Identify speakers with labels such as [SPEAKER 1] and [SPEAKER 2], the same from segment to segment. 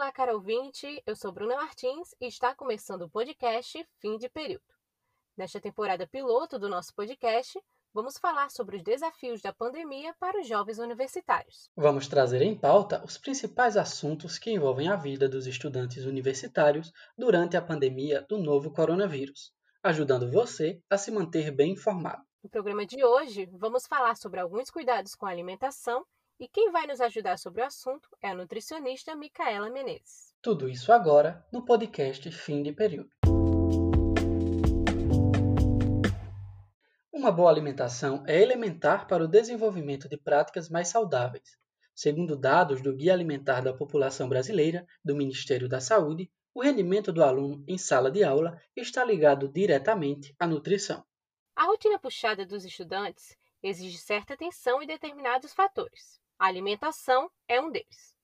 [SPEAKER 1] Olá, caro ouvinte, eu sou Bruna Martins e está começando o podcast Fim de Período. Nesta temporada piloto do nosso podcast, vamos falar sobre os desafios da pandemia para os jovens universitários.
[SPEAKER 2] Vamos trazer em pauta os principais assuntos que envolvem a vida dos estudantes universitários durante a pandemia do novo coronavírus, ajudando você a se manter bem informado.
[SPEAKER 1] No programa de hoje, vamos falar sobre alguns cuidados com a alimentação e quem vai nos ajudar sobre o assunto é a nutricionista Micaela Menezes.
[SPEAKER 2] Tudo isso agora no podcast Fim de Período. Uma boa alimentação é elementar para o desenvolvimento de práticas mais saudáveis. Segundo dados do Guia Alimentar da População Brasileira, do Ministério da Saúde, o rendimento do aluno em sala de aula está ligado diretamente à nutrição.
[SPEAKER 1] A rotina puxada dos estudantes exige certa atenção em determinados fatores. A alimentação é um deles.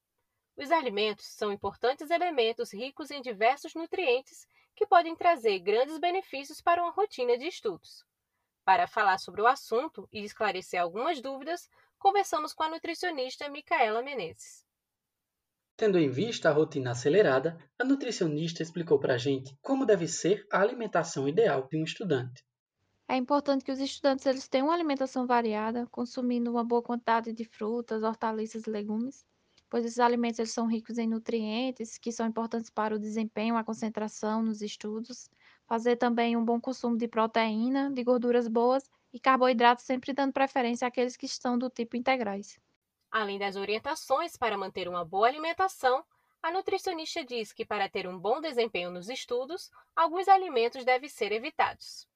[SPEAKER 1] Os alimentos são importantes elementos ricos em diversos nutrientes que podem trazer grandes benefícios para uma rotina de estudos. Para falar sobre o assunto e esclarecer algumas dúvidas, conversamos com a nutricionista Micaela Menezes.
[SPEAKER 2] Tendo em vista a rotina acelerada, a nutricionista explicou para a gente como deve ser a alimentação ideal de um estudante.
[SPEAKER 3] É importante que os estudantes eles tenham uma alimentação variada, consumindo uma boa quantidade de frutas, hortaliças e legumes, pois esses alimentos eles são ricos em nutrientes que são importantes para o desempenho, a concentração nos estudos. Fazer também um bom consumo de proteína, de gorduras boas e carboidratos, sempre dando preferência àqueles que estão do tipo integrais.
[SPEAKER 1] Além das orientações para manter uma boa alimentação, a nutricionista diz que para ter um bom desempenho nos estudos, alguns alimentos devem ser evitados.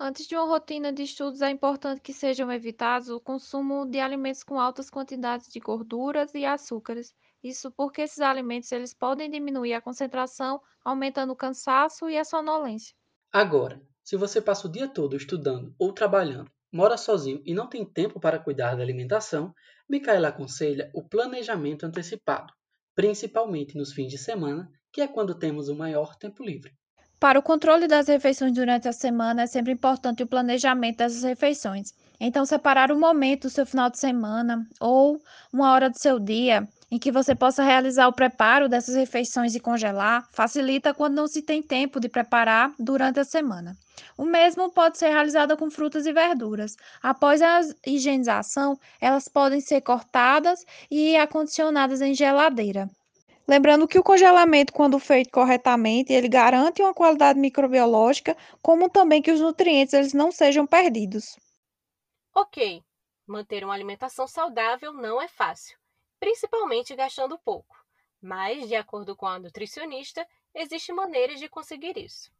[SPEAKER 3] Antes de uma rotina de estudos, é importante que sejam evitados o consumo de alimentos com altas quantidades de gorduras e açúcares. Isso porque esses alimentos eles podem diminuir a concentração, aumentando o cansaço e a sonolência.
[SPEAKER 2] Agora, se você passa o dia todo estudando ou trabalhando, mora sozinho e não tem tempo para cuidar da alimentação, Micaela aconselha o planejamento antecipado, principalmente nos fins de semana, que é quando temos o maior tempo livre.
[SPEAKER 3] Para o controle das refeições durante a semana, é sempre importante o planejamento dessas refeições. Então, separar um momento do seu final de semana ou uma hora do seu dia em que você possa realizar o preparo dessas refeições e congelar, facilita quando não se tem tempo de preparar durante a semana. O mesmo pode ser realizado com frutas e verduras. Após a higienização, elas podem ser cortadas e acondicionadas em geladeira. Lembrando que o congelamento, quando feito corretamente, ele garante uma qualidade microbiológica, como também que os nutrientes eles não sejam perdidos.
[SPEAKER 1] Ok, manter uma alimentação saudável não é fácil, principalmente gastando pouco. Mas, de acordo com a nutricionista, existem maneiras de conseguir isso.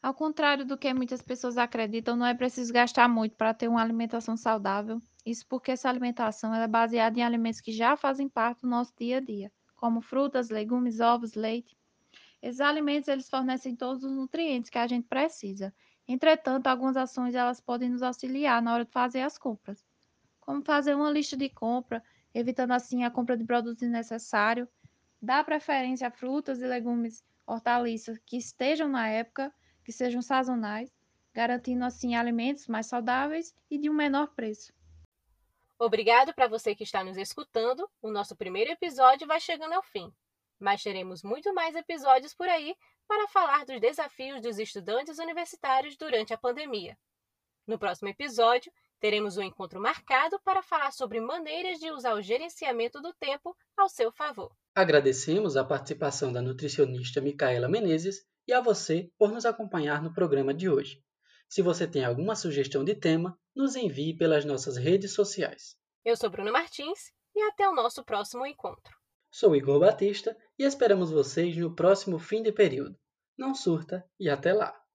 [SPEAKER 3] Ao contrário do que muitas pessoas acreditam, não é preciso gastar muito para ter uma alimentação saudável. Isso porque essa alimentação é baseada em alimentos que já fazem parte do nosso dia a dia como frutas, legumes, ovos, leite. Esses alimentos eles fornecem todos os nutrientes que a gente precisa. Entretanto, algumas ações elas podem nos auxiliar na hora de fazer as compras, como fazer uma lista de compra, evitando assim a compra de produtos desnecessários, dar preferência a frutas e legumes, hortaliças que estejam na época, que sejam sazonais, garantindo assim alimentos mais saudáveis e de um menor preço.
[SPEAKER 1] Obrigado para você que está nos escutando. O nosso primeiro episódio vai chegando ao fim, mas teremos muito mais episódios por aí para falar dos desafios dos estudantes universitários durante a pandemia. No próximo episódio, teremos um encontro marcado para falar sobre maneiras de usar o gerenciamento do tempo ao seu favor.
[SPEAKER 2] Agradecemos a participação da nutricionista Micaela Menezes e a você por nos acompanhar no programa de hoje. Se você tem alguma sugestão de tema, nos envie pelas nossas redes sociais.
[SPEAKER 1] Eu sou Bruna Martins e até o nosso próximo encontro.
[SPEAKER 2] Sou Igor Batista e esperamos vocês no próximo fim de período. Não surta e até lá!